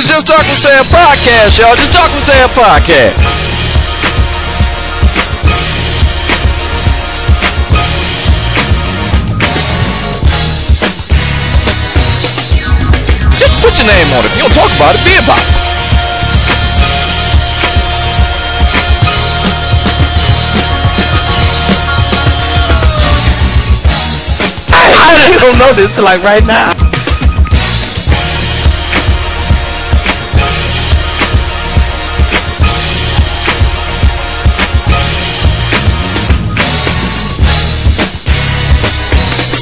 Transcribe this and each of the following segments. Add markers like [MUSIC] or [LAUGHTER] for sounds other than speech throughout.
is Just Talk with Sam podcast, y'all. Just Talk with Sam podcast. Just put your name on it. If you don't talk about it, be about it. I, don't know this like right now.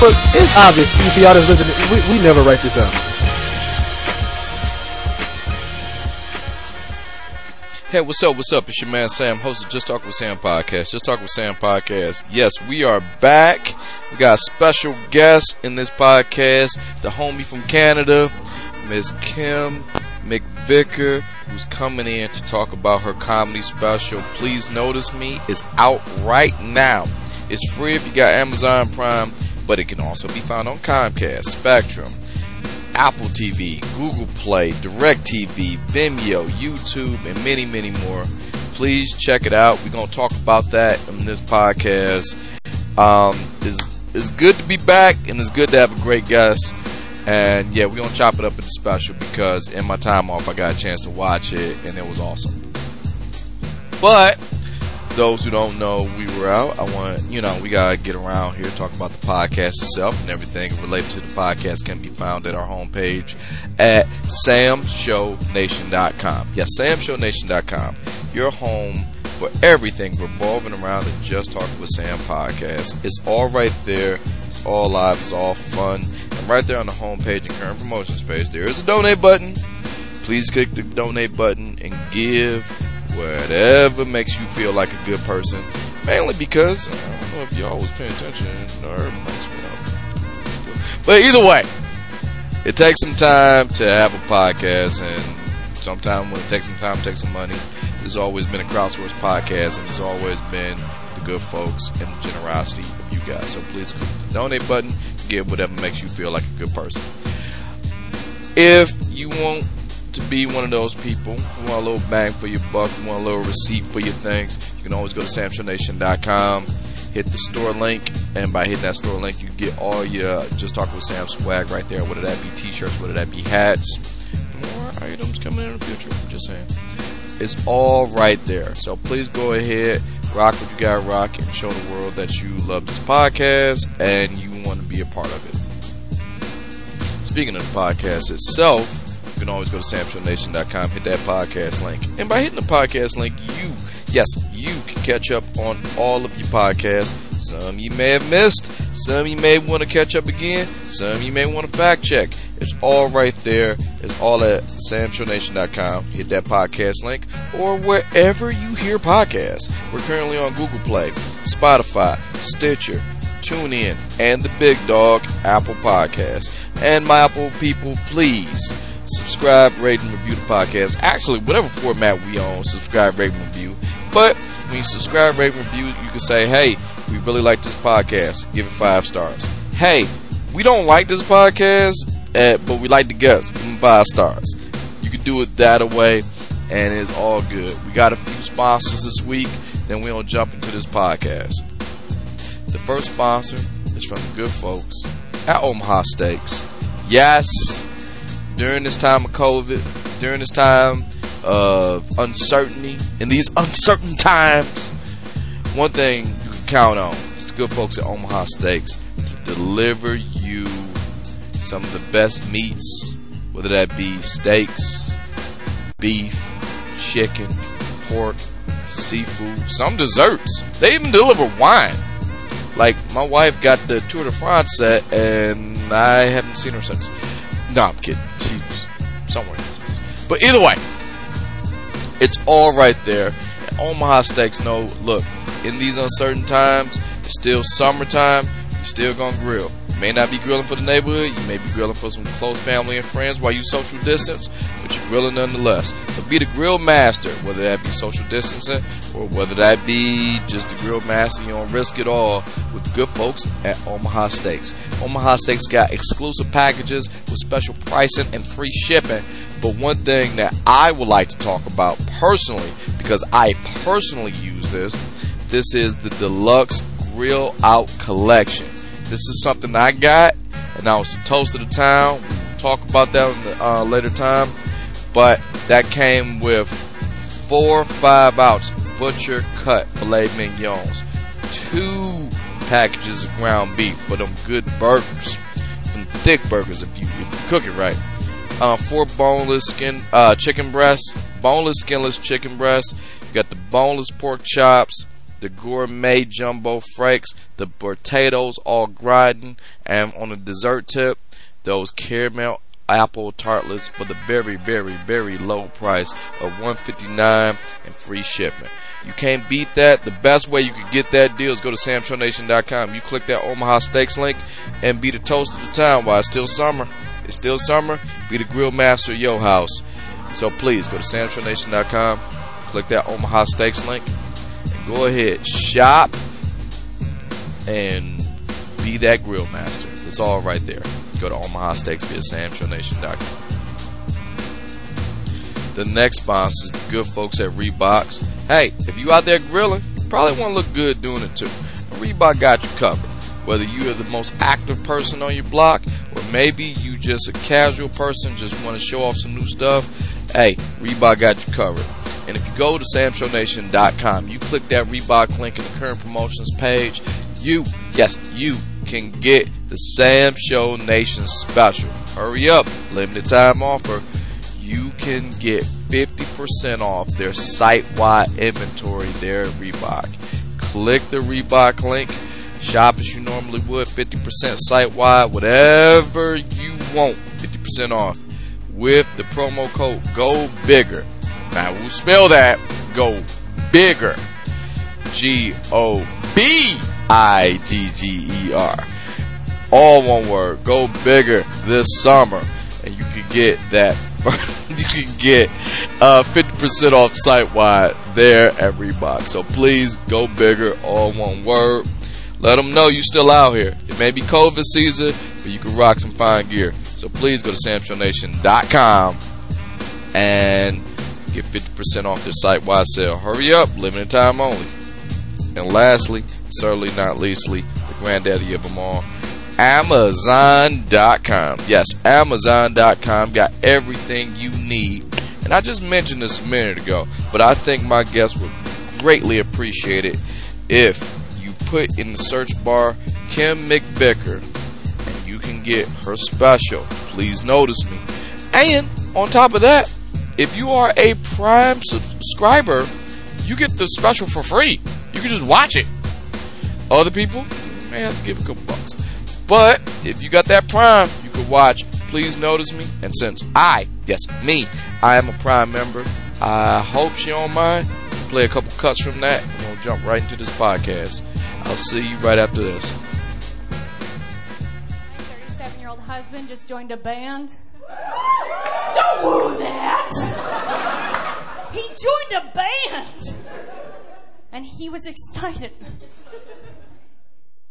But it's obvious if y'all that's listening, we, we never write this out. Hey, what's up? What's up? It's your man Sam, host of Just Talk with Sam podcast. Just Talk with Sam podcast. Yes, we are back. We got a special guest in this podcast, the homie from Canada, Miss Kim McVicar, who's coming in to talk about her comedy special. Please notice me is out right now. It's free if you got Amazon Prime, but it can also be found on Comcast, Spectrum, Apple TV, Google Play, DirecTV, Vimeo, YouTube, and many, many more. Please check it out. We're going to talk about that in this podcast. Um, it's, it's good to be back, and it's good to have a great guest. And yeah, we're going to chop it up in the special because in my time off, I got a chance to watch it, and it was awesome. But those who don't know, we were out. I want, you know, we got to get around here, talk about the podcast itself and everything related to the podcast can be found at our homepage at samshownation.com. Yes, samshownation.com. Your home for everything revolving around the Just Talk with Sam podcast. It's all right there. It's all live. It's all fun. And right there on the homepage and current promotions page, there is a donate button. Please click the donate button and give whatever makes you feel like a good person. Mainly because I don't know if y'all was paying attention. Me. But either way, it takes some time to have a podcast, and sometimes when it takes some time, takes some money. There's always been a crowdsource podcast, and there's always been the good folks and the generosity of you guys. So please click the donate button, give whatever makes you feel like a good person. If you want to be one of those people who want a little bang for your buck, who want a little receipt for your things, you can always go to samshownation.com, hit the store link, and by hitting that store link, you get all your Just Talk with Sam swag right there, whether that be t-shirts, whether that be hats, more items coming in the future, I'm just saying. It's all right there. So please go ahead, rock what you got rock, and show the world that you love this podcast and you want to be a part of it. Speaking of the podcast itself, can always go to samshownation.com, hit that podcast link. And by hitting the podcast link, you, yes, you can catch up on all of your podcasts. Some you may have missed, some you may want to catch up again, some you may want to fact check. It's all right there. It's all at samshownation.com. Hit that podcast link or wherever you hear podcasts. We're currently on Google Play, Spotify, Stitcher, TuneIn, and the big dog, Apple Podcasts. And my Apple people, please subscribe, rate, and review the podcast. Actually, whatever format we on, subscribe, rate, and review. But when you subscribe, rate, and review, you can say, hey, we really like this podcast. Give it five stars. Hey, we don't like this podcast, uh, but we like the guests. Give them five stars. You can do it that way, and it's all good. We got a few sponsors this week, then we'll jump into this podcast. The first sponsor is from the good folks at Omaha Steaks. Yes, during this time of COVID, during this time of uncertainty, in these uncertain times, one thing you can count on is the good folks at Omaha Steaks to deliver you some of the best meats, whether that be steaks, beef, chicken, pork, seafood, some desserts. They even deliver wine. Like my wife got the Tour de France set, and I haven't seen her since. No, I'm kidding. She's somewhere. But either way, it's all right there. Omaha Steaks know, look, in these uncertain times, it's still summertime. You're still gonna grill. May not be grilling for the neighborhood. You may be grilling for some close family and friends while you social distance, but you're grilling nonetheless. So be the grill master, whether that be social distancing or whether that be just the grill master. You don't risk it all with good folks at Omaha Steaks. Omaha Steaks got exclusive packages with special pricing and free shipping. But one thing that I would like to talk about personally, because I personally use this, this is the deluxe grill out collection. This is something I got, and I was the toast of the town. We'll talk about that in the uh, later time. But that came with four or five ounce butcher cut filet mignons, two packages of ground beef for them good burgers, some thick burgers if you, if you cook it right. Uh, four boneless skin uh, chicken breasts, boneless skinless chicken breasts. You got the boneless pork chops, the gourmet jumbo franks, the potatoes au gratin, and on the dessert tip, those caramel apple tartlets for the very, very, very low price of 159 and free shipping. You can't beat that. The best way you can get that deal is go to samshownation.com. You click that Omaha Steaks link and be the toast of the town while it's still summer. It's still summer. Be the grill master of your house. So please go to samshownation.com. Click that Omaha Steaks link. Go ahead, shop and be that grill master. It's all right there. Go to Omaha Steaks via samshownation.com. The next sponsor is the good folks at Reeboks. Hey, if you out there grilling, you probably want to look good doing it too. Reebok got you covered. Whether you are the most active person on your block, or maybe you just a casual person, just want to show off some new stuff, hey, Reebok got you covered. And if you go to samshownation.com, you click that Reebok link in the current promotions page, you, yes, you can get the Sam Show Nation special. Hurry up, limited time offer. You can get 50% off their site wide inventory there at Reebok. Click the Reebok link, shop as you normally would, 50% site wide, whatever you want, 50% off with the promo code Go Bigger. Now we'll spell that Go Bigger. G O B I G G E R. All one word. Go bigger this summer, and you can get that. [LAUGHS] you can get uh, 50% off site wide there at Reebok. So please go bigger. All one word. Let them know you're still out here. It may be COVID season, but you can rock some fine gear. So please go to samshownation.com and get 50% off their site wide sale. Hurry up, limited time only. And lastly, certainly not leastly, the granddaddy of them all, Amazon.com. Yes, Amazon.com got everything you need. And I just mentioned this a minute ago, but I think my guests would greatly appreciate it if you put in the search bar Kim McVicar and you can get her special. Please notice me. And on top of that, if you are a Prime subscriber, you get the special for free. You can just watch it. Other people may have to give a couple bucks. But if you got that Prime, you can watch Please Notice Me. And since I, yes, me, I am a Prime member, I hope she don't mind. Play a couple cuts from that, and we'll jump right into this podcast. I'll see you right after this. 37 year old husband just joined a band. Don't woo that! He joined a band! And he was excited.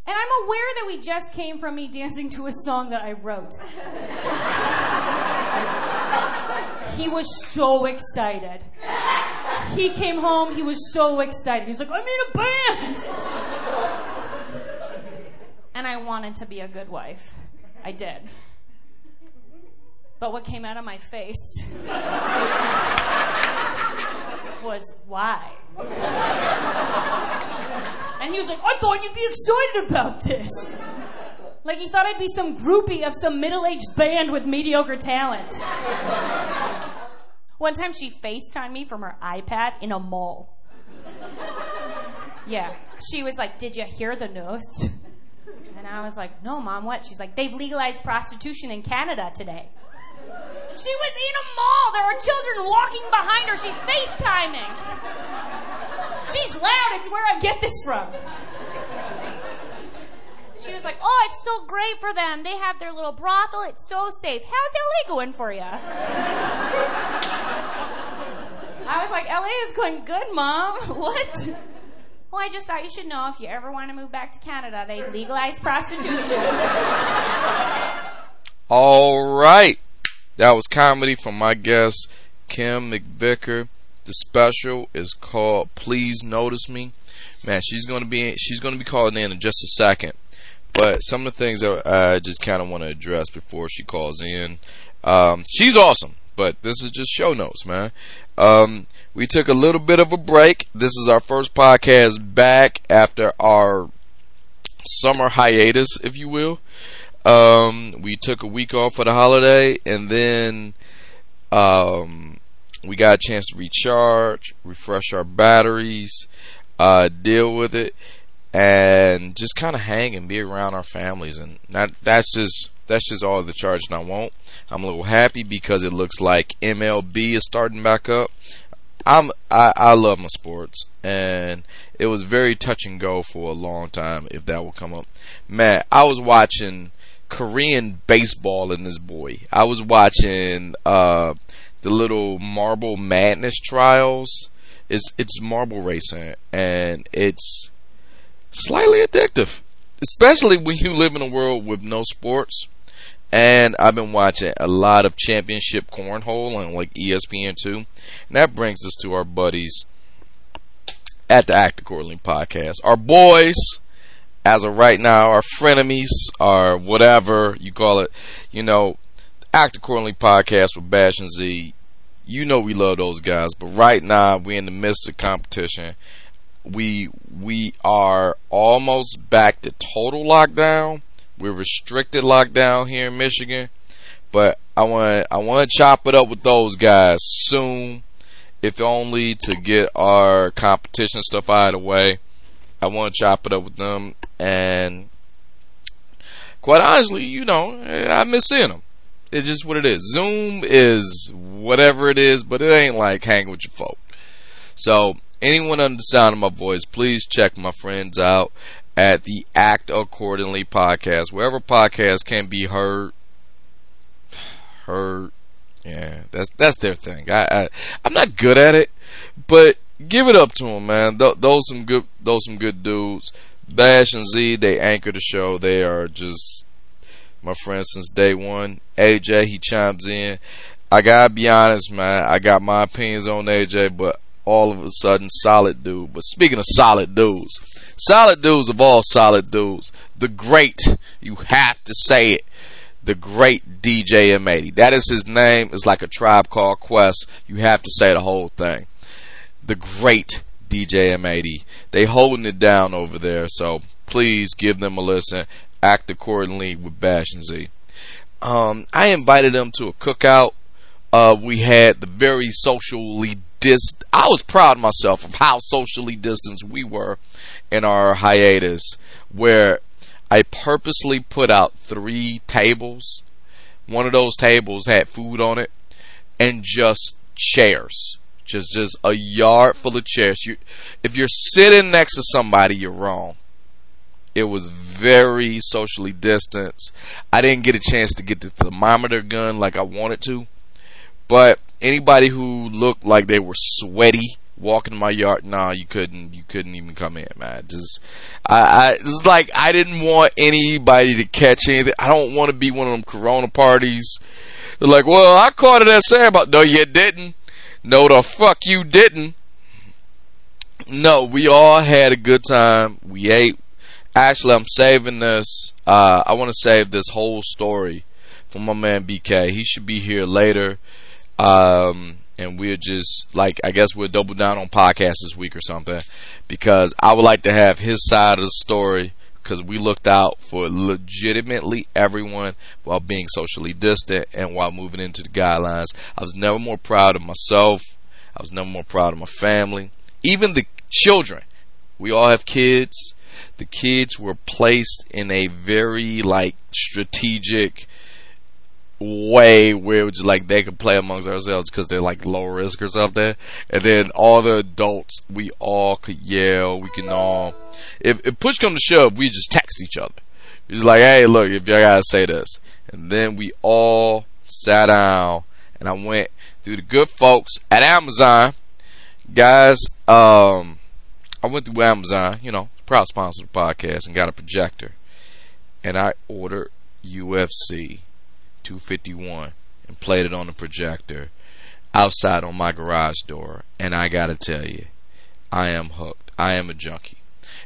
And I'm aware that we just came from me dancing to a song that I wrote. He was so excited. He came home, he was so excited. He was like, I'm in a band! And I wanted to be a good wife. I did. But what came out of my face was why. And he was like, I thought you'd be excited about this. Like he thought I'd be some groupie of some middle aged band with mediocre talent. One time she FaceTimed me from her iPad in a mall. Yeah. She was like, Did you hear the news? And I was like, No, mom, what? She's like, They've legalized prostitution in Canada today. She was in a mall. There are children walking behind her. She's FaceTiming. She's loud. It's where I get this from. She was like, Oh, it's so great for them. They have their little brothel. It's so safe. How's LA going for you? I was like, LA is going good, Mom. [LAUGHS] What? Well, I just thought you should know if you ever want to move back to Canada, they've legalized prostitution. All right. That was comedy from my guest, Kim McVicar. The special is called Please Notice Me. Man, she's gonna be she's gonna be calling in in just a second. But some of the things that I just kind of want to address before she calls in. Um, she's awesome, but this is just show notes, man. Um, we took a little bit of a break. This is our first podcast back after our summer hiatus, if you will. Um, we took a week off for the holiday, and then um, we got a chance to recharge, refresh our batteries, uh, deal with it, and just kind of hang and be around our families. And that that's just that's just all the charge I want. I'm a little happy because it looks like MLB is starting back up. I'm I, I love my sports and it was very touch and go for a long time if that will come up. Man, I was watching Korean baseball in this boy. I was watching uh the little Marble Madness trials. It's it's marble racing and it's slightly addictive, especially when you live in a world with no sports. And I've been watching a lot of championship cornhole on like ESPN2. And that brings us to our buddies at the Act Accordingly podcast. Our boys, as of right now, our frenemies, or whatever you call it, you know, Act Accordingly podcast with Bash and Z. You know we love those guys, but right now we're in the midst of competition. We we are almost back to total lockdown we're restricted lockdown here in Michigan, but I want I want to chop it up with those guys soon, if only to get our competition stuff out of the way. I want to chop it up with them, and quite honestly, you know, I miss seeing them. It's just what it is. Zoom is whatever it is, but it ain't like hanging with your folk. So, anyone under the sound of my voice, please check my friends out at the Act Accordingly podcast. Wherever podcasts can be heard, heard. Yeah, that's that's their thing. I, I I'm not good at it, but give it up to them, man. Th- those some good those some good dudes. Bash and Z, they anchor the show. They are just my friends since day one. AJ, he chimes in. I gotta be honest, man. I got my opinions on AJ, but all of a sudden, solid dude. But speaking of solid dudes, Solid dudes of all solid dudes. The great, you have to say it. The great DJ M80. That is his name. It's like a tribe called Quest. You have to say the whole thing. The great DJ M80. They holding it down over there. So please give them a listen. Act accordingly with Bash and Z. Um, I invited them to a cookout. Uh, we had the very socially dis. I was proud of myself of how socially distanced we were in our hiatus where I purposely put out three tables. One of those tables had food on it and just chairs. Just just a yard full of chairs. You, if you're sitting next to somebody, you're wrong. It was very socially distanced. I didn't get a chance to get the thermometer gun like I wanted to. But anybody who looked like they were sweaty walking my yard. Nah, you couldn't. You couldn't even come in, man. Just, I, I, it's like I didn't want anybody to catch anything. I don't want to be one of them Corona parties. They're like, well, I caught it at Sandbox. No, you didn't. No, the fuck you didn't. No, we all had a good time. We ate. Actually, I'm saving this. Uh, I want to save this whole story for my man BK. He should be here later. Um, and we're just like I guess we'll double down on podcasts this week or something because I would like to have his side of the story because we looked out for legitimately everyone while being socially distant and while moving into the guidelines. I was never more proud of myself. I was never more proud of my family. Even the children. We all have kids. The kids were placed in a very like strategic way where just like they could play amongst ourselves because they're like low risk or something. And then all the adults, we all could yell. We can all, if, if push come to shove, we just text each other. It's like, hey, look, if y'all gotta say this. And then we all sat down and I went through the good folks at Amazon. Guys, um, I went through Amazon, you know, proud sponsor of the podcast, and got a projector. And I ordered UFC 251 and played it on the projector outside on my garage door. And I gotta tell you, I am hooked. I am a junkie.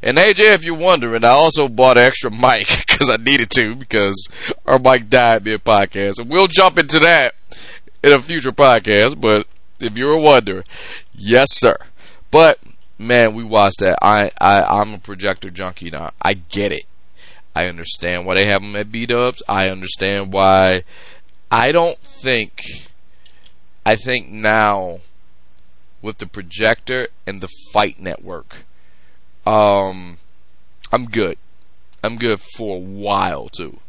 And AJ, if you're wondering, I also bought an extra mic [LAUGHS] because I needed to because our mic died mid podcast. And we'll jump into that in a future podcast. But if you're wondering, yes, sir. But man, we watched that. I, I I'm a projector junkie now. I get it. I understand why they have them at B Dubs. I understand why. I don't think. I think now with the projector and the Fight Network, um, I'm good. I'm good for a while too.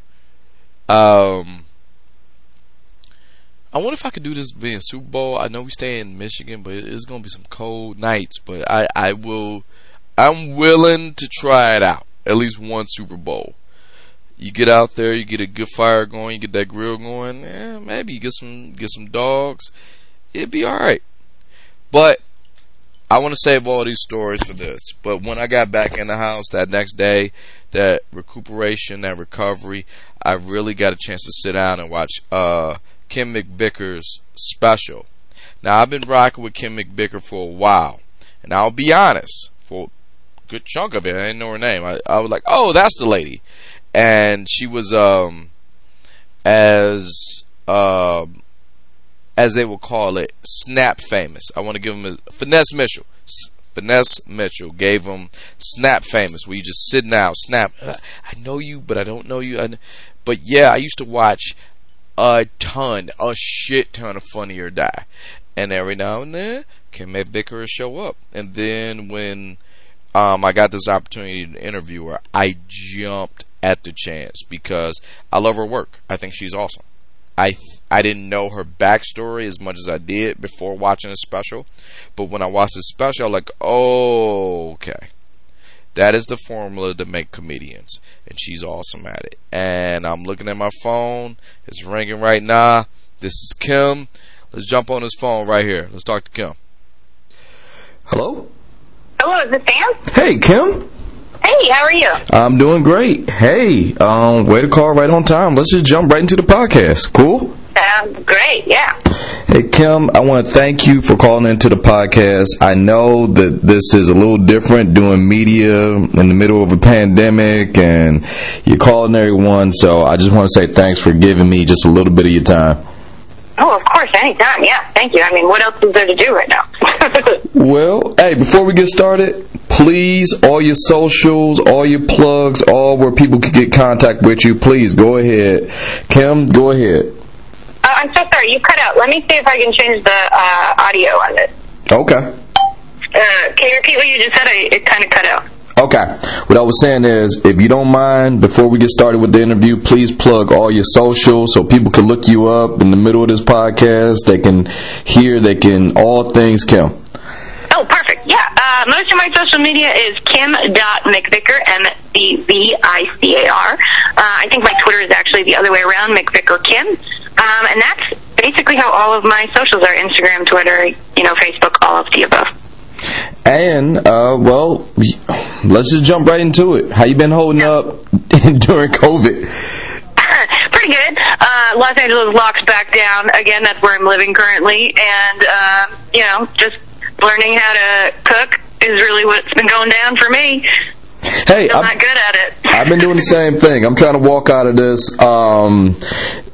Um, I wonder if I could do this being Super Bowl. I know we stay in Michigan, but it's gonna be some cold nights. But I, I will. I'm willing to try it out at least one Super Bowl. You get out there, you get a good fire going, you get that grill going. Eh, maybe you get some get some dogs. It'd be all right. But I want to save all these stories for this. But when I got back in the house that next day, that recuperation, that recovery, I really got a chance to sit down and watch uh, Kim McVicar's special. Now I've been rocking with Kim McVicar for a while, and I'll be honest, for good chunk of it. I didn't know her name. I, I was like, oh, that's the lady, and she was um as um as they will call it, snap famous. I want to give him a finesse Mitchell. Finesse Mitchell gave him snap famous, where you just sit out, snap. Uh, I know you, but I don't know you. But yeah, I used to watch a ton, a shit ton of Funny or Die, and every now and then, Kim McVicar show up, and then when um, I got this opportunity to interview her, I jumped at the chance because I love her work. I think she's awesome. I I didn't know her backstory as much as I did before watching the special, but when I watched the special, I'm like, oh, okay, that is the formula to make comedians, and she's awesome at it. And I'm looking at my phone; it's ringing right now. This is Kim. Let's jump on this phone right here. Let's talk to Kim. Hello? Hello, is this Sam? Hey, Kim. Hey, how are you? I'm doing great. Hey, um, way to call right on time. Let's just jump right into the podcast. Cool? Sounds great, yeah. Hey, Kim, I want to thank you for calling into the podcast. I know that this is a little different doing media in the middle of a pandemic and you're calling everyone, so I just want to say thanks for giving me just a little bit of your time. Oh, of course, anytime, yeah. Thank you. I mean, what else is there to do right now? [LAUGHS] Well, hey, before we get started, please, all your socials, all your plugs, all where people can get contact with you, please go ahead. Kim, go ahead. Uh, I'm so sorry, you cut out. Let me see if I can change the uh, audio on this. Okay. Uh, can you repeat what you just said? I, it kind of cut out. Okay. What I was saying is, if you don't mind, before we get started with the interview, please plug all your socials so people can look you up in the middle of this podcast. They can hear, they can, all things Kim. Oh, perfect. Yeah. Uh, most of my social media is kim.mcvicar, M-V-V-I-C-A-R. Uh, I think my Twitter is actually the other way around, McVicar Kim. Um, and that's basically how all of my socials are Instagram, Twitter, you know, Facebook, all of the above. And, uh, well, let's just jump right into it. How you been holding up [LAUGHS] during COVID? [CLEARS THROAT] Pretty good. Uh, Los Angeles locks back down again. That's where I'm living currently, and uh, you know, just learning how to cook is really what's been going down for me. Hey, Still I'm- not good at it. I've been doing the same thing. I'm trying to walk out of this. Um,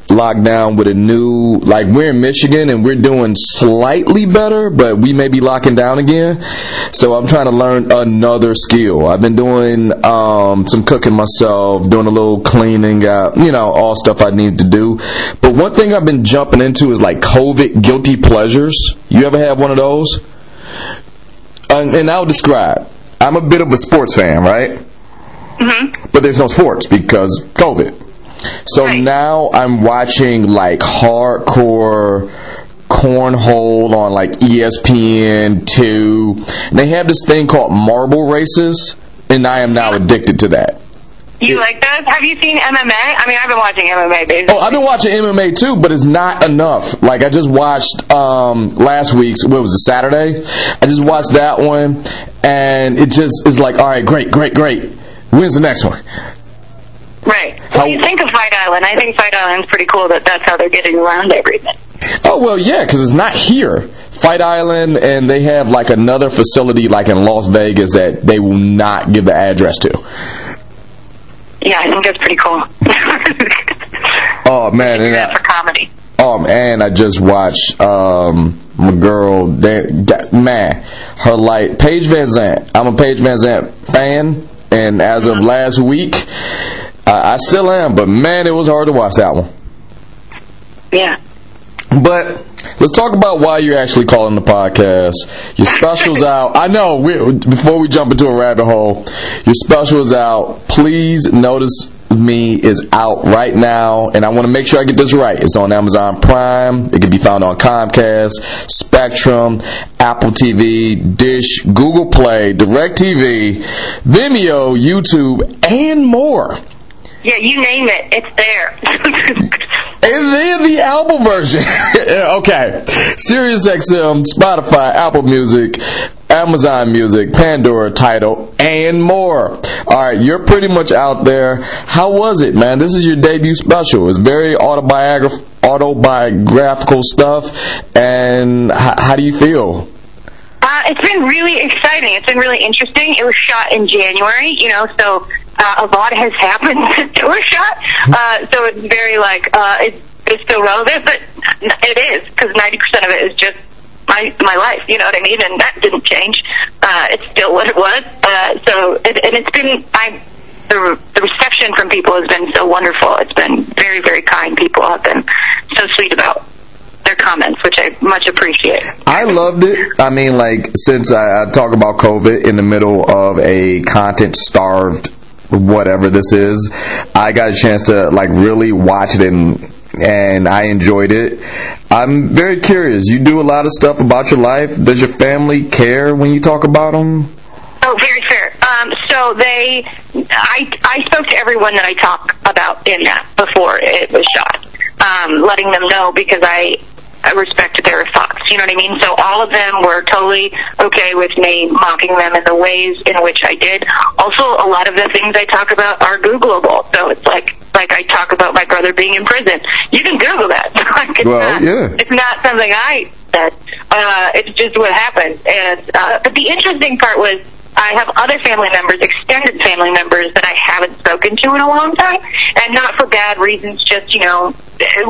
locked down with a new, like we're in Michigan and we're doing slightly better, but we may be locking down again. So I'm trying to learn another skill. I've been doing um, some cooking myself, doing a little cleaning out, you know, all stuff I need to do. But one thing I've been jumping into is like COVID guilty pleasures. You ever have one of those? And, and I'll describe. I'm a bit of a sports fan, right? Mhm. But there's no sports because COVID. So Right. now I'm watching like hardcore cornhole on like ESPN two. They have this thing called marble races, and I am now addicted to that. You like those? Have you seen MMA? I mean, I've been watching MMA basically. Oh, I've been watching MMA too, but it's not enough. Like I just watched um last week's what was it Saturday? I just watched that one, and it just is like, all right, great, great, great. When's the next one? Right. How- What do you think of Fight Island? I think Fight Island's pretty cool that that's how they're getting around everything. Oh well, yeah, because it's not here. Fight Island, and they have like another facility like in Las Vegas that they will not give the address to. Yeah, I think that's pretty cool. [LAUGHS] Oh man, and That's I, for comedy. oh man, I just watched um my girl, Dan, man, her like Paige VanZant. I'm a Paige VanZant fan, and as of last week, I, I still am. But man, it was hard to watch that one. Yeah. But let's talk about why you're actually calling the podcast. Your special's [LAUGHS] out. I know. We, before we jump into a rabbit hole, your special is out. Please notice me is out right now, and I want to make sure I get this right. It's on Amazon Prime. It can be found on Comcast, Spectrum, Apple TV, Dish, Google Play, DirecTV, Vimeo, YouTube, and more. Yeah, you name it, it's there. [LAUGHS] And then the album version. [LAUGHS] okay. Sirius XM, Spotify, Apple Music, Amazon Music, Pandora, Tidal, and more. Alright, you're pretty much out there. How was it, man? This is your debut special. It's very autobiograph- autobiographical stuff. And h- how do you feel? Uh, it's been really exciting. It's been really interesting. It was shot in January, you know, so uh, a lot has [LAUGHS] happened since it was shot. Uh, so it's very like uh, it's it's still relevant, but it is because ninety percent of it is just my my life. You know what I mean? And that didn't change. Uh, it's still what it was. Uh, so it, and it's been I. The, the reception from people has been so wonderful. It's been very, very kind. People have been so sweet about their comments, which I much appreciate. I loved it. I mean, like, since I, I talk about COVID in the middle of a content starved whatever this is, I got a chance to, like, really watch it and and I enjoyed it. I'm very curious. You do a lot of stuff about your life. Does your family care when you talk about them? Oh, very fair. Um, so they, I, I spoke to everyone that I talk about in that before it was shot, um, letting them know because I, I respect their thoughts. You know what I mean? So all of them were totally okay with me mocking them in the ways in which I did. Also, a lot of the things I talk about are Googleable. So it's like, like I talk about my brother being in prison. You can Google that. [LAUGHS] like it's Well, not, yeah. it's not something I said. Uh, it's just what happened. And uh, but the interesting part was I have other family members, extended family members that I haven't spoken to in a long time, and not for bad reasons. Just you know,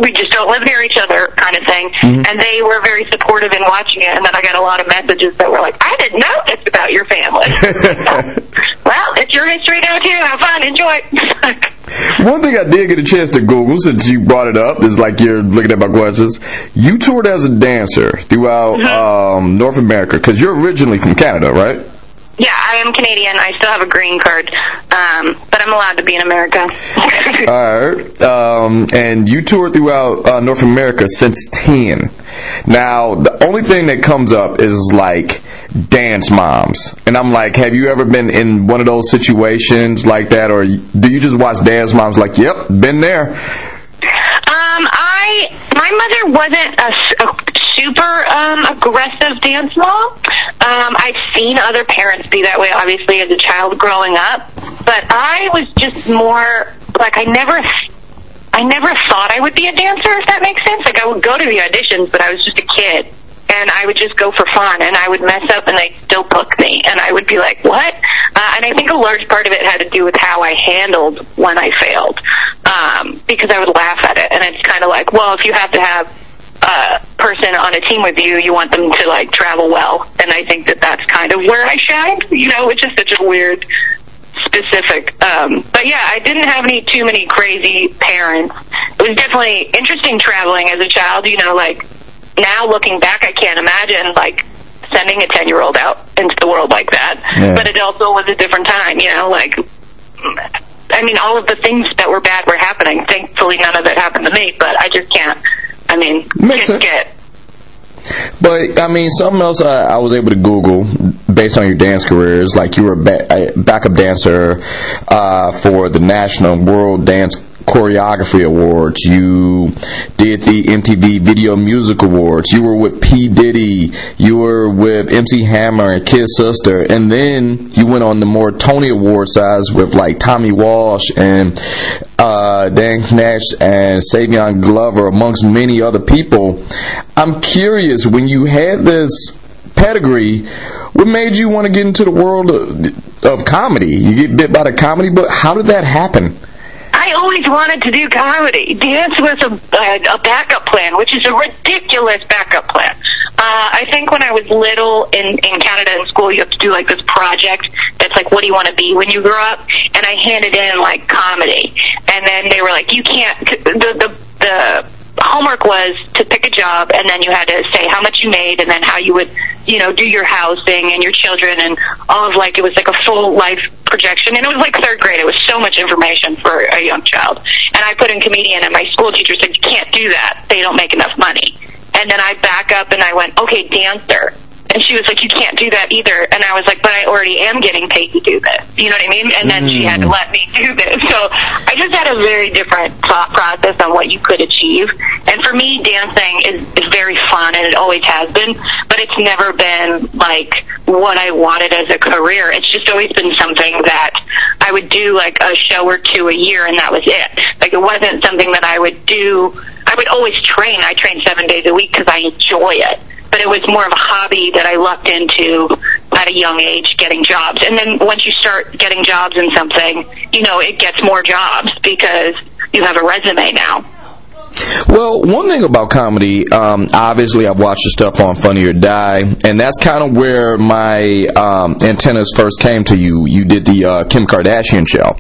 we just don't live near each other, kind of thing. And they were very supportive in watching it. And then I got a lot of messages that were like, "I didn't know this about your family." [LAUGHS] well, it's your history now too. Have fun, enjoy. [LAUGHS] One thing I did get a chance to Google since you brought it up is like you're looking at my questions. You toured as a dancer throughout um, North America because you're originally from Canada, right? Yeah, I am Canadian. I still have a green card, um, but I'm allowed to be in America. [LAUGHS] All right. Um, and you toured throughout uh, North America since 10. Now, the only thing that comes up is like dance moms. And I'm like, have you ever been in one of those situations like that? Or do you just watch dance moms like, yep, been there? Um, I my mother wasn't a, a super um, aggressive dance mom. Um, I've seen other parents be that way, obviously, as a child growing up. But I was just more like I never. I never thought I would be a dancer, if that makes sense. Like I would go to the auditions, but I was just a kid. and I would just go for fun, and I would mess up, and they'd still book me, and I would be like, "What?" Uh, and I think a large part of it had to do with how I handled when I failed, um, because I would laugh at it, and it's kind of like, well, if you have to have a person on a team with you, you want them to like travel well, and I think that that's kind of where I shine, you know, which is such a weird specific. Um, but yeah, I didn't have any too many crazy parents. It was definitely interesting traveling as a child. You know, like now looking back, I can't imagine like sending a ten year old out into the world like that. Yeah. But it also was a different time. You know, like. I mean, all of the things that were bad were happening. Thankfully, none of it happened to me, but I just can't. I mean, Makes sense. get But I mean, something else I, I was able to Google based on your dance careers, like you were a, ba- a backup dancer uh, for the National World Dance Choreography Awards. You did the MTV Video Music Awards. You were with P Diddy. You were with MC Hammer and Kid Sister, and then you went on the more Tony Award sides with like Tommy Walsh and uh, Dan Nash and Savion Glover, amongst many other people. I'm curious when you had this pedigree, what made you want to get into the world of, of comedy? You get bit by the comedy, but how did that happen? I always wanted to do comedy. Dance was a, a, backup plan, which is a ridiculous backup plan. Uh, I think when I was little in, in Canada in school, you have to do like this project that's like, what do you want to be when you grow up? And I handed in like comedy. And then they were like, you can't, the, the, the homework was to pick a job and then you had to say how much you made and then how you would, you know, do your housing and your children and all of like, it was like a full life projection and it was like third grade. It was so much information for a young child. And I put in comedian and my school teacher said, you can't do that. They don't make enough money. And then I back up and I went, okay, dancer. And she was like, you can't do that either. And I was like, but I already am getting paid to do this. You know what I mean? And then she had to mm. let me do this. So I just had a very different thought process on what you could achieve. And for me, dancing is, is very fun and it always has been, but it's never been like what I wanted as a career. It's just always been something that I would do like a show or two a year and that was it. Like it wasn't something that I would do. I would always train. I train seven days a week because I enjoy it but it was more of a hobby that I lucked into at a young age getting jobs. And then once you start getting jobs in something, you know, it gets more jobs because you have a resume now. Well, one thing about comedy, um, obviously, I've watched the stuff on Funny or Die, and that's kind of where my um, antennas first came to you. You did the uh, Kim Kardashian show,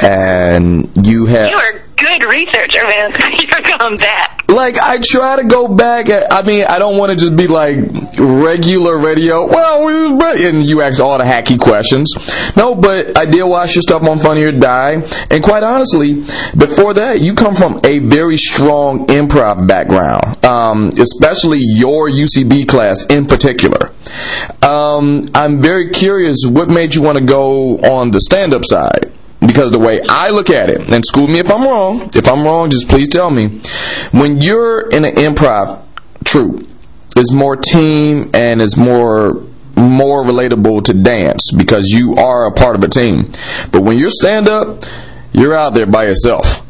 and you had. You good researcher, man. [LAUGHS] You're back. Like I try to go back. I mean, I don't want to just be like regular radio. Well, we was br-" and you ask all the hacky questions. No, but I did watch your stuff on Funny or Die, and quite honestly, before that, you come from a very strong improv background, um, especially your UCB class in particular. Um, I'm very curious. What made you want to go on the stand-up side? Because the way I look at it, and school me if I'm wrong. If I'm wrong, just please tell me. When you're in an improv troupe, it's more team and it's more more relatable to dance because you are a part of a team. But when you're stand up, you're out there by yourself.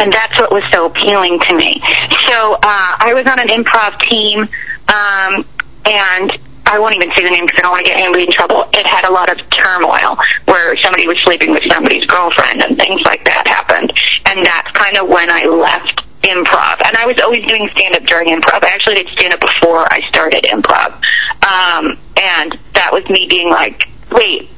and that's what was so appealing to me. So uh, I was on an improv team, um, and I won't even say the name because I don't want to get anybody in trouble. It had a lot of turmoil where somebody was sleeping with somebody's girlfriend and things like that happened. And that's kind of when I left improv. And I was always doing stand up during improv. I actually did stand up before I started improv. Um, and that was me being like, wait,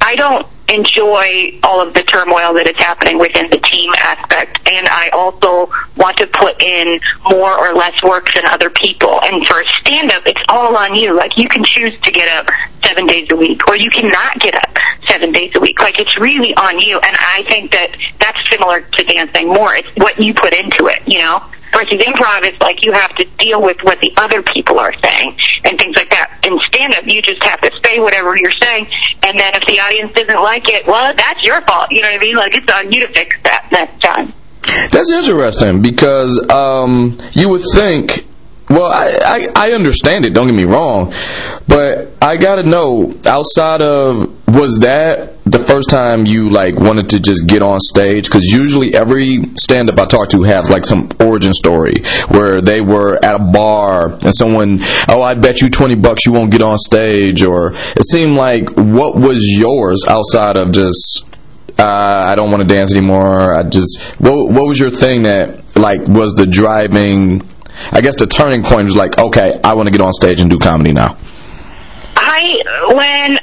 I don't enjoy all of the turmoil that is happening within the team aspect, and I also want to put in more or less work than other people. And for a stand-up, it's all on you. Like you can choose to get up seven days a week, or you cannot get up seven days a week. Like it's really on you. And I think that that's similar to dancing more. It's what you put into it, you know. Versus improv is like you have to deal with what the other people are saying and things like that. In stand up, you just have to say whatever you're saying, and then if the audience doesn't like it, well, that's your fault. You know what I mean? Like it's on you to fix that next time. That's interesting because um, you would think Well, I, I, I understand it. Don't get me wrong, but I gotta know outside of was that the first time you like wanted to just get on stage? Because usually every stand up I talk to has like some origin story where they were at a bar and someone, oh, I bet you twenty bucks you won't get on stage, or it seemed like what was yours outside of just uh, I don't want to dance anymore. I just what what was your thing that like was the driving? I guess the turning point was like, okay, I want to get on stage and do comedy now. I when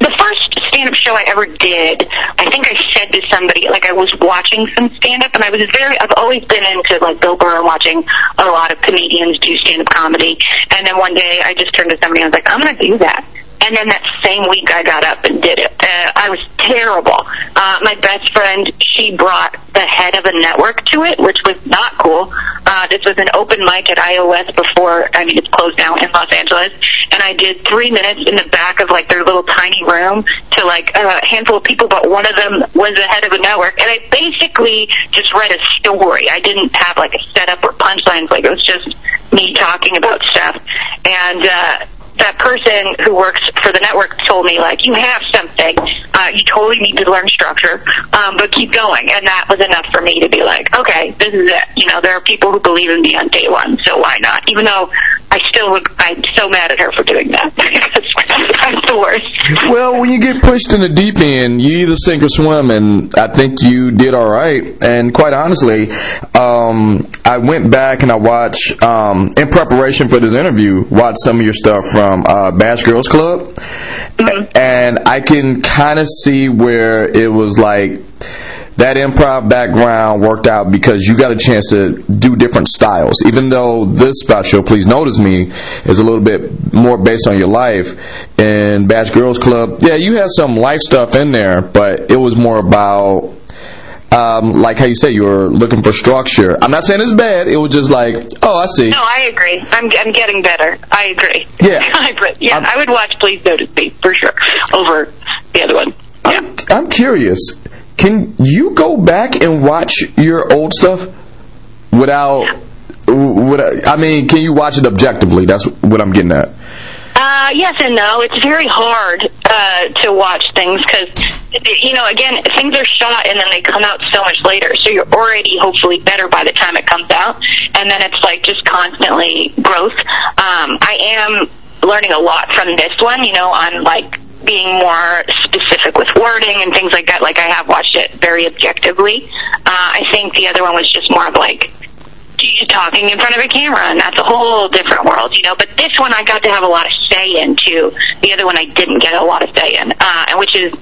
the first stand-up show I ever did, I think I said to somebody like I was watching some stand-up, and I was very. I've always been into like Bill Burr, watching a lot of comedians do stand-up comedy, and then one day I just turned to somebody and I was like, I'm going to do that. And then that same week, I got up and did it. Uh, I was terrible. Uh, my best friend, she brought the head of a network to it, which was not cool. Uh, this was an open mic at iOS before, I mean, it's closed now in Los Angeles. And I did three minutes in the back of like their little tiny room to like a handful of people, but one of them was the head of a network. And I basically just read a story. I didn't have like a setup or punchlines. Like it was just me talking about stuff. And, uh, that person who works for the network told me, like, you have something. Uh, you totally need to learn structure, um, but keep going. And that was enough for me to be like, okay, this is it. You know, there are people who believe in me on day one, so why not? Even though I still I'm so mad at her for doing that. [LAUGHS] That's the worst. Well, when you get pushed in the deep end, you either sink or swim, and I think you did all right. And quite honestly, um, I went back and I watched, um, in preparation for this interview, watched some of your stuff from uh, Bash Girls Club, and I can kind of see where it was like that improv background worked out because you got a chance to do different styles. Even though this special, Please Notice Me, is a little bit more based on your life, in Bash Girls Club, yeah, you had some life stuff in there, but it was more about. Um, like how you say you were looking for structure. I'm not saying it's bad. It was just like, oh, I see. No, I agree. I'm, I'm getting better. I agree. Yeah. [LAUGHS] I agree. Yeah, I'm- I would watch Please Notice Me for sure over the other one. Yeah. I'm, I'm curious. Can you go back and watch your old stuff without? without I mean, can you watch it objectively? That's what I'm getting at. Uh, yes and no. It's very hard uh, to watch things because, you know, again, things are shot and then they come out so much later. So you're already hopefully better by the time it comes out, and then it's like just constantly growth. Um, I am learning a lot from this one. You know, on like being more specific with wording and things like that. Like I have watched it very objectively. Uh, I think the other one was just more of like talking in front of a camera, and that's a whole different world, you know. But this one I got to have a lot of say into. The other one I didn't get a lot of say in, uh, and which is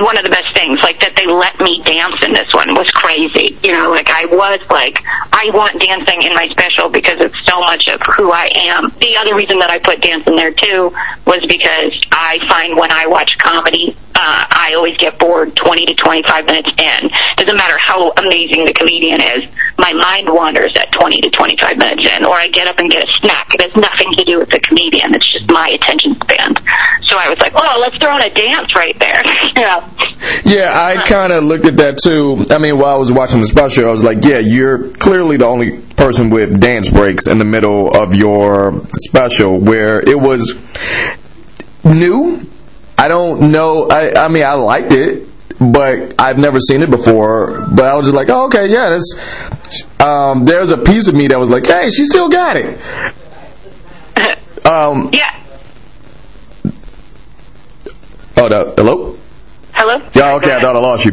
one of the best things. Like that they let me dance in this one was crazy. You know, like I was like, I want dancing in my special because it's so much of who I am. The other reason that I put dance in there too was because I find when I watch comedy, uh, I always get bored 20 to 25 minutes in. Doesn't matter how amazing the comedian is, my mind wanders at 20 to 25 minutes in, or I get up and get a snack. It has nothing to do with the comedian. It's just my attention span. So I was like, oh, let's throw in a dance right there. [LAUGHS] yeah. Yeah, I kind of looked at that too. I mean, while I was watching the special, I was like, yeah, you're clearly the only person with dance breaks in the middle of your special where it was new. I don't know. I, I mean, I liked it, but I've never seen it before. But I was just like, oh, okay, yeah, that's. Um, there's a piece of me that was like, hey, she still got it. [LAUGHS] Um, Yeah. oh, no, hello. Hello? Yeah, okay, I thought I lost you.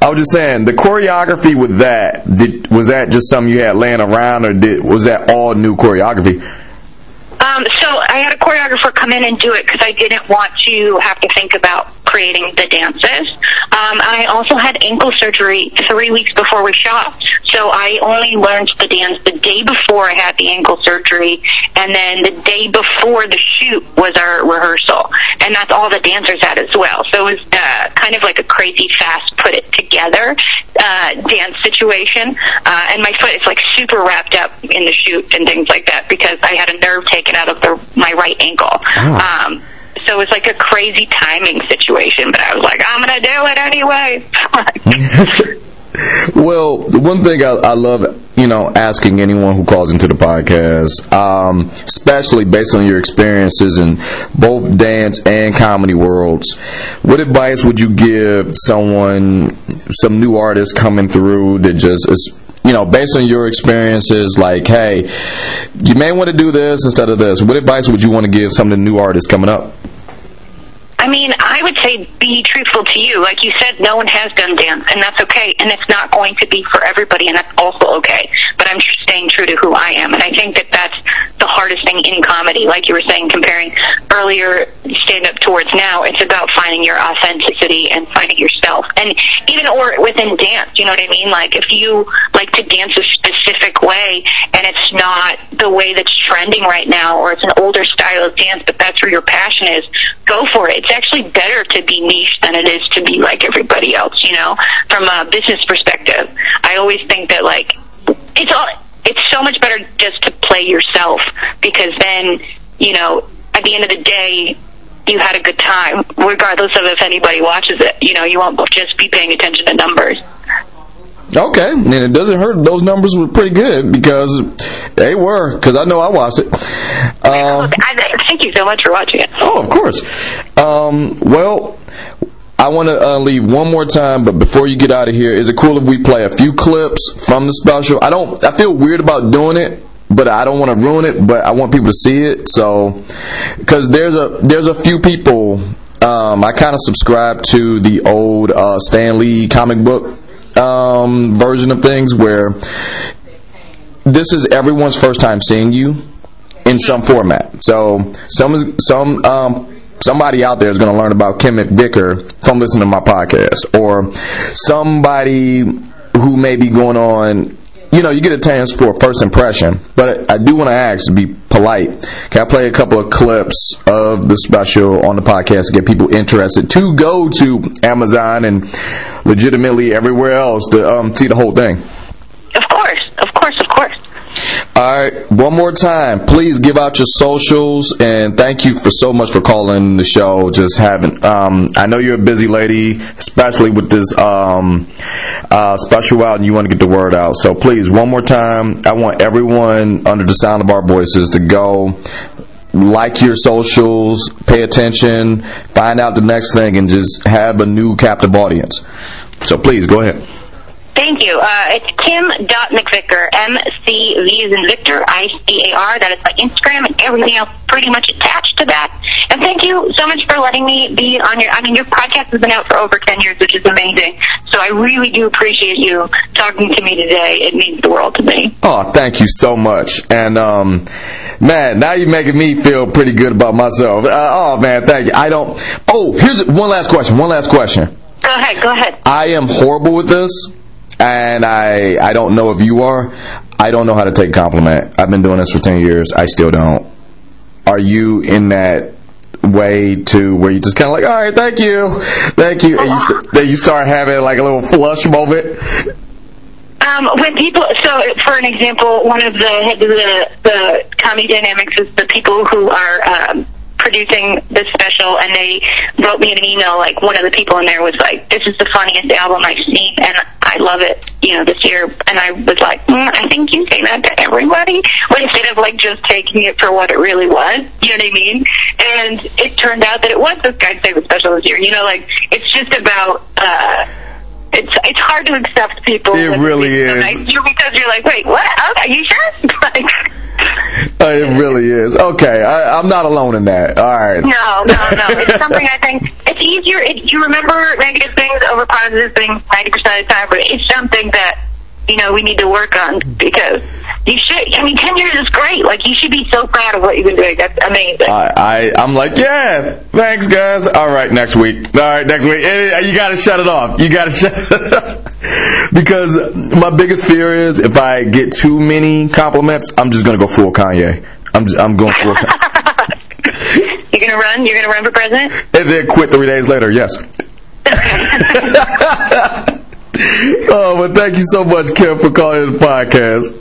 I was just saying the choreography with that. Did was that just something you had laying around, or did was that all new choreography? Um, so I had a choreographer come in and do it because I didn't want to have to think about creating the dances. Um, I also had ankle surgery three weeks before we shot, so I only learned the dance the day before I had the ankle surgery, and then the day before the shoot was our rehearsal, and that's all the dancers had as well. So it was uh, kind of like a crazy fast put it together uh, dance situation, uh, and my foot is like super wrapped up in the shoot and things like that because I had a nerve taken out of the, my right ankle. Um, so it was like a crazy timing situation, but I was like, I'm gonna do it anyway. [LAUGHS] [LAUGHS] Well, one thing I, I love you know, asking anyone who calls into the podcast, um, especially based on your experiences in both dance and comedy worlds, what advice would you give someone, some new artist coming through that just is, you know, based on your experiences, like, hey, you may want to do this instead of this. What advice would you want to give some of the new artists coming up? I mean, I would say be truthful to you. Like you said, no one has done dance, and that's okay. And it's not going to be for everybody, and that's also okay. But I'm staying true to who I am, and I think that that's the hardest thing in comedy. Like you were saying, comparing earlier stand up towards now, it's about finding your authenticity and finding yourself. And even or within dance, you know what I mean? Like if you like to dance a specific way, and it's not the way that's trending right now, or it's an older style of dance, but that's where your passion is, go for it. It's actually better to be niche than it is to be like everybody else, you know, from a business perspective. I always think that like it's all it's so much better just to play yourself because then, you know, at the end of the day you had a good time, regardless of if anybody watches it. You know, you won't just be paying attention to numbers. Okay, and it doesn't hurt. Those numbers were pretty good because they were. Because I know I watched it. Um, I, thank you so much for watching it. Oh, of course. Um, well, I want to uh, leave one more time, but before you get out of here, is it cool if we play a few clips from the special? I don't. I feel weird about doing it, but I don't want to ruin it. But I want people to see it. So, because there's a there's a few people. Um, I kind of subscribe to the old uh, Stan Lee comic book um, version of things where this is everyone's first time seeing you in some format. So some some um, somebody out there is going to learn about Kim McVicar from listening to my podcast, or somebody who may be going on. You know, you get a chance for a first impression, but I do want to ask to be polite. Can I play a couple of clips of the special on the podcast to get people interested to go to Amazon and legitimately everywhere else to um, see the whole thing? Of course, of course, of course. All right, one more time, please give out your socials and thank you for so much for calling the show. Just having, um, I know you're a busy lady, especially with this um, uh, special out, and you want to get the word out. So please, one more time, I want everyone under the sound of our voices to go like your socials, pay attention, find out the next thing, and just have a new captive audience. So please, go ahead. Thank you. Uh, it's Kim.McVicar, M-C-V as in Victor, I-C-A-R. That is my Instagram and everything else pretty much attached to that. And thank you so much for letting me be on your, I mean, your podcast has been out for over 10 years, which is amazing. So I really do appreciate you talking to me today. It means the world to me. Oh, thank you so much. And, um, man, now you're making me feel pretty good about myself. Uh, oh, man, thank you. I don't, oh, here's one last question. One last question. Go ahead, go ahead. I am horrible with this, and I I don't know if you are. I don't know how to take a compliment. I've been doing this for 10 years. I still don't. Are you in that way to where you just kind of like, all right, thank you, thank you, and you, st- then you start having like a little flush moment? Um, when people, so for an example, one of the the, the comedy dynamics is the people who are um, producing this special, and they wrote me an email. Like one of the people in there was like, "This is the funniest album I've seen, and I love it." You know, this year, and I was like, mm, "I think you say that to everybody," but [LAUGHS] instead of like just taking it for what it really was. You know what I mean? And it turned out that it was this guy's favorite special this year. You know, like it's just about. uh it's it's hard to accept people. It really is. like, you- because you're like, wait, what? Okay, you sure? [LAUGHS] like, Uh, It really is. Okay, I, I'm not alone in that. All right. no, no, no. It's [LAUGHS] something I think it's easier. It, you remember negative things over positive things ninety percent of the time, but it's something that you know we need to work on because you should. I mean, ten years is great. Like you should be so proud of what you've been doing. That's amazing. I, I I'm like, yeah, thanks guys. All right, next week. All right, next week. You got to shut it off. You got to shut [LAUGHS] because my biggest fear is if I get too many compliments, I'm just gonna go full Kanye. I'm just, I'm going full. [LAUGHS] you're gonna run. You're gonna run for president. and then quit three days later. Yes. [LAUGHS] [LAUGHS] oh, but thank you so much, Kim, for calling the podcast.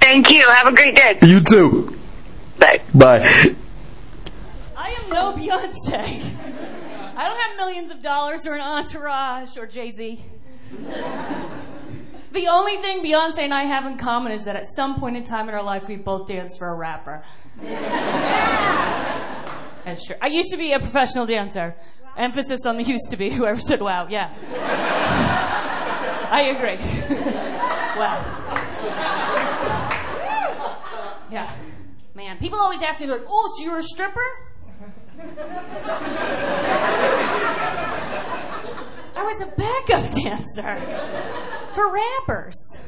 Thank you. Have a great day. You too. Bye. Bye. I am no Beyonce. I don't have millions of dollars or an entourage or Jay Z. The only thing Beyonce and I have in common is that at some point in time in our life, we both danced for a rapper. True. I used to be a professional dancer. Emphasis on the used to be. [LAUGHS] Whoever said wow, yeah. [LAUGHS] I agree. [LAUGHS] wow. Yeah. Man, people always ask me, like, oh, so you're a stripper? I was a backup dancer for rappers,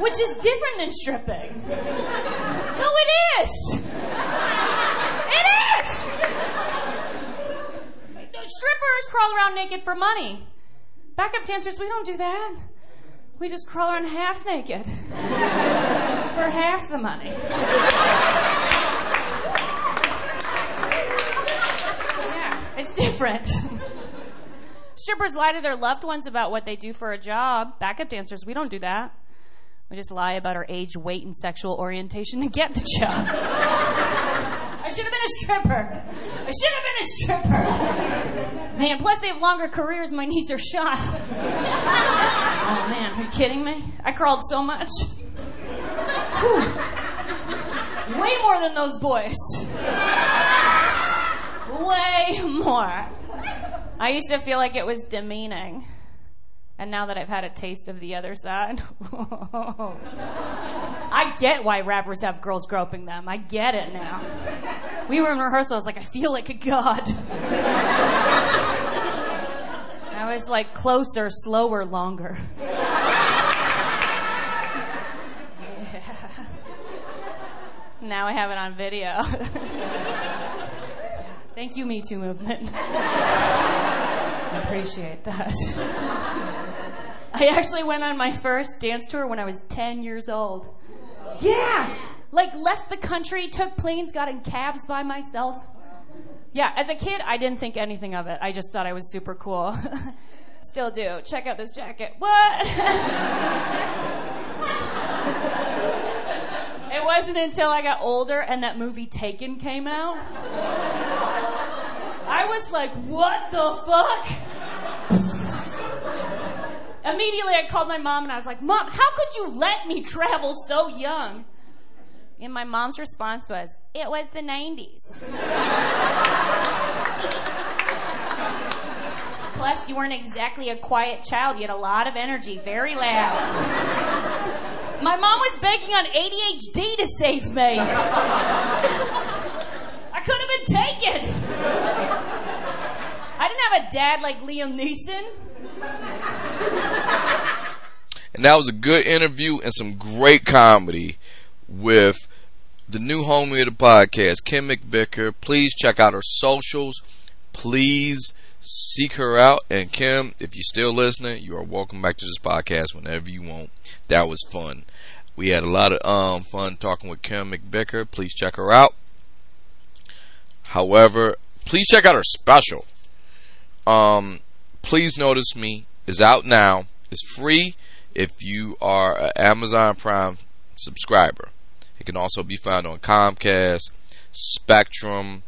which is different than stripping. No, it is. It is. Strippers crawl around naked for money. Backup dancers, we don't do that. We just crawl around half naked [LAUGHS] for half the money. [LAUGHS] Yeah, it's different. [LAUGHS] Strippers lie to their loved ones about what they do for a job. Backup dancers, we don't do that. We just lie about our age, weight, and sexual orientation to get the job. I should have been a stripper. I should have been a stripper. Man, plus they have longer careers. My knees are shot. Oh man, are you kidding me? I crawled so much. Whew. Way more than those boys. Way more. I used to feel like it was demeaning. And now that I've had a taste of the other side, [LAUGHS] I get why rappers have girls groping them. I get it now. We were in rehearsal. I was like, I feel like a god. [LAUGHS] I was like closer, slower, longer. Yeah. [LAUGHS] Now I have it on video. Thank you, Me Too movement. I appreciate that. I actually went on my first dance tour when I was 10 years old. Yeah! Like, left the country, took planes, got in cabs by myself. Yeah, as a kid, I didn't think anything of it. I just thought I was super cool. [LAUGHS] Still do. Check out this jacket. What? [LAUGHS] it wasn't until I got older and that movie Taken came out. I was like, what the fuck? [LAUGHS] Immediately, I called my mom and I was like, Mom, how could you let me travel so young? And my mom's response was, It was the 90s. Plus, you weren't exactly a quiet child. You had a lot of energy, very loud. My mom was banking on ADHD to save me. I couldn't even take it. I didn't have a dad like Liam Neeson. And that was a good interview and some great comedy with the new homie of the podcast, Kim McVicar. Please check out her socials. Please seek her out. And Kim, if you're still listening, you are welcome back to this podcast whenever you want. That was fun. We had a lot of um, fun talking with Kim McVicar. Please check her out. However, please check out her special. Um, please notice me is out now. It's free if you are an Amazon Prime subscriber. It can also be found on Comcast, Spectrum,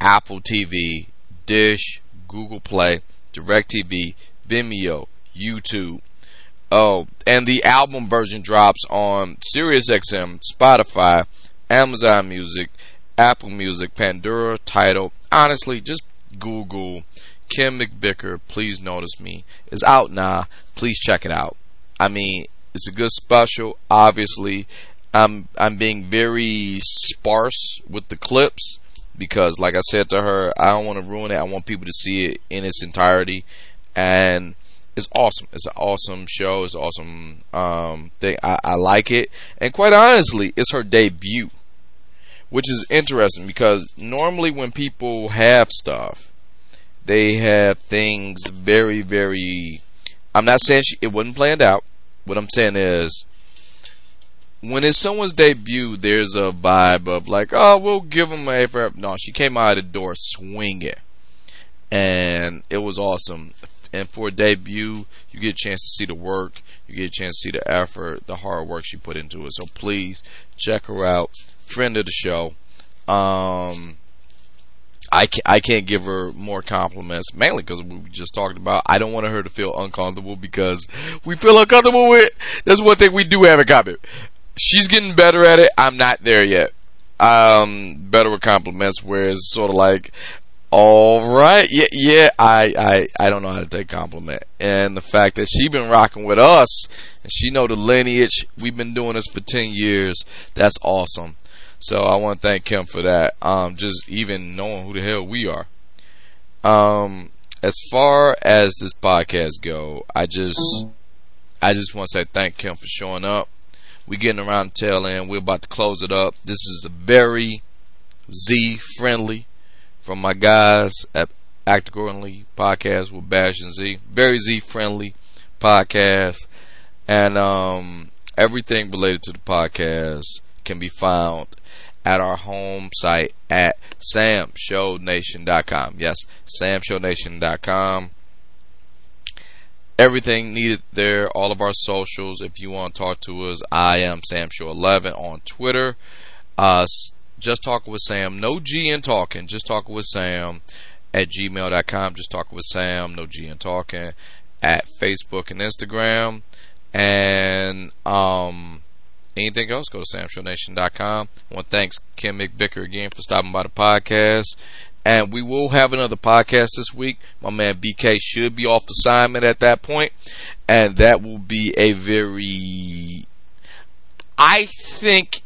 Apple TV, Dish, Google Play, DirecTV, Vimeo, YouTube. Oh, and the album version drops on SiriusXM, Spotify, Amazon Music, Apple Music, Pandora, Tidal. Honestly, just Google Kim McVicar, Please Notice Me. is out now. Please check it out. I mean, it's a good special. Obviously, I'm I'm being very sparse with the clips because, like I said to her, I don't want to ruin it. I want people to see it in its entirety, and it's awesome. It's an awesome show. It's an awesome um, thing. I, I like it, and quite honestly, it's her debut, which is interesting because normally when people have stuff, they have things very, very. I'm not saying she, it wasn't planned out. What I'm saying is, when it's someone's debut, there's a vibe of like, oh, we'll give them a. No, she came out of the door swinging, and it was awesome. And for a debut, you get a chance to see the work, you get a chance to see the effort, the hard work she put into it. So please check her out. Friend of the show. Um, I can't, I can't give her more compliments, mainly because we just talked about. I don't want her to feel uncomfortable because we feel uncomfortable with. That's one thing we do have in common. She's getting better at it. I'm not there yet. Um, better with compliments, whereas sort of like, all right, yeah, yeah. I, I, I don't know how to take compliment, and the fact that she been rocking with us, and she know the lineage. We've been doing this for ten years. That's awesome. So I want to thank him for that. Um, just even knowing who the hell we are. Um, as far as this podcast go, I just, I just want to say thank him for showing up. We're getting around the tail end. We're about to close it up. This is a very Z friendly from my guys at Act Accordingly podcast with Bash and Z. Very Z friendly podcast. And um, everything related to the podcast can be found at our home site at samshownation.com. Yes, samshownation.com. Everything needed there, all of our socials. If you want to talk to us, I am SamShow11 on Twitter. Uh, just talking with Sam, no G in talking, just talking with Sam at gmail.com. Just talking with Sam, no G in talking at Facebook and Instagram. And, um, anything else, go to samshownation.com. I want to thanks Kim McVicar again for stopping by the podcast. And we will have another podcast this week. My man BK should be off assignment at that point, and that will be a very. I think.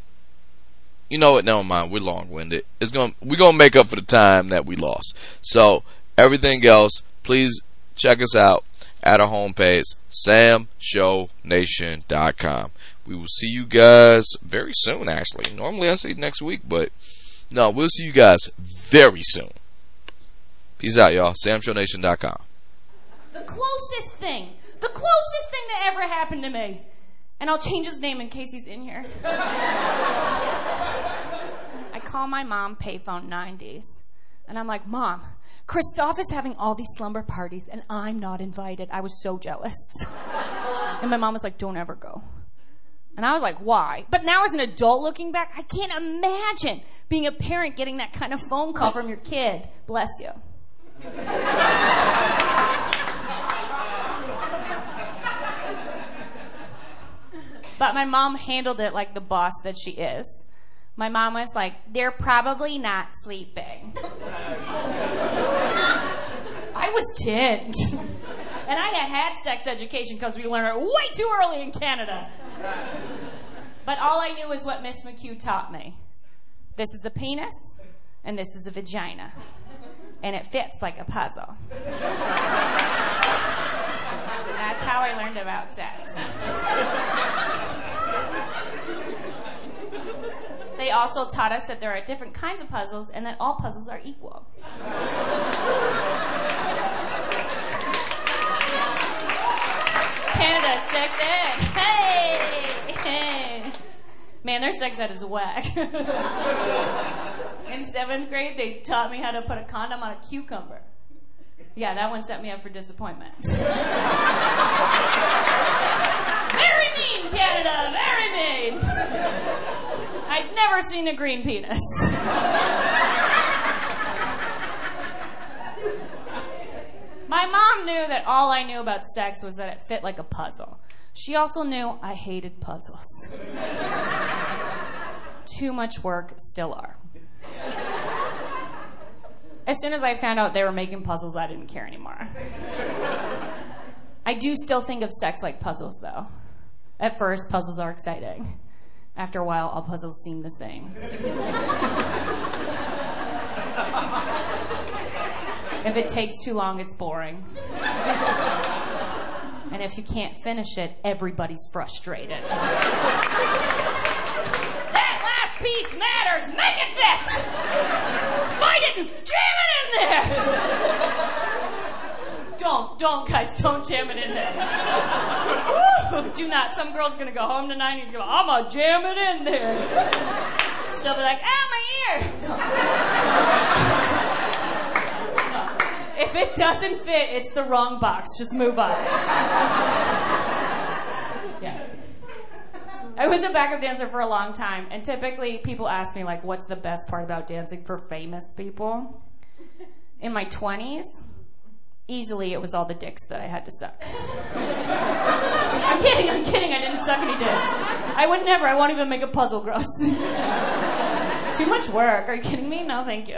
You know what? Never mind. We're long winded. It's going. We're gonna make up for the time that we lost. So everything else, please check us out at our homepage, samshownation.com. We will see you guys very soon, actually. Normally I say next week, but no, we'll see you guys very soon. Peace out, y'all. SamShowNation.com. The closest thing, the closest thing that ever happened to me. And I'll change his name in case he's in here. [LAUGHS] I call my mom payphone 90s. And I'm like, Mom, Christoph is having all these slumber parties and I'm not invited. I was so jealous. [LAUGHS] and my mom was like, Don't ever go. And I was like, why? But now as an adult looking back, I can't imagine being a parent getting that kind of phone call from your kid. Bless you. but my mom handled it like the boss that she is. My mom was like, they're probably not sleeping. I was 10. And I had had sex education because we learned it way too early in Canada. But all I knew was what Miss McHugh taught me. This is a penis, and this is a vagina. And it fits like a puzzle. That's how I learned about sex. They also taught us that there are different kinds of puzzles and that all puzzles are equal. Canada sex ed. Hey! hey. [LAUGHS] Man, their sex ed is whack. [LAUGHS] In seventh grade, they taught me how to put a condom on a cucumber. Yeah, that one set me up for disappointment. [LAUGHS] very mean, Canada. Very mean. I'd never seen a green penis. My mom knew that all I knew about sex was that it fit like a puzzle. She also knew I hated puzzles. [LAUGHS] Too much work, still are. As soon as I found out they were making puzzles, I didn't care anymore. I do still think of sex like puzzles, though. At first, puzzles are exciting. After a while, all puzzles seem the same. [LAUGHS] If it takes too long, it's boring. and if you can't finish it, everybody's frustrated. that last piece matters. Make it fit. Find it and jam it in there. don't, don't, guys, don't jam it in there. Do not. Some girl's gonna go home tonight and he's gonna, I'm gonna jam it in there. She'll be like, ah, my ear. If it doesn't fit, it's the wrong box. Just move on. yeah. I was a backup dancer for a long time, and typically people ask me like, "What's the best part about dancing for famous people?" In my 20s, easily it was all the dicks that I had to suck. I'm kidding, I'm kidding, I didn't suck any dicks. I would never, I won't even make a puzzle gross. [LAUGHS] Too much work, are you kidding me? No, thank you.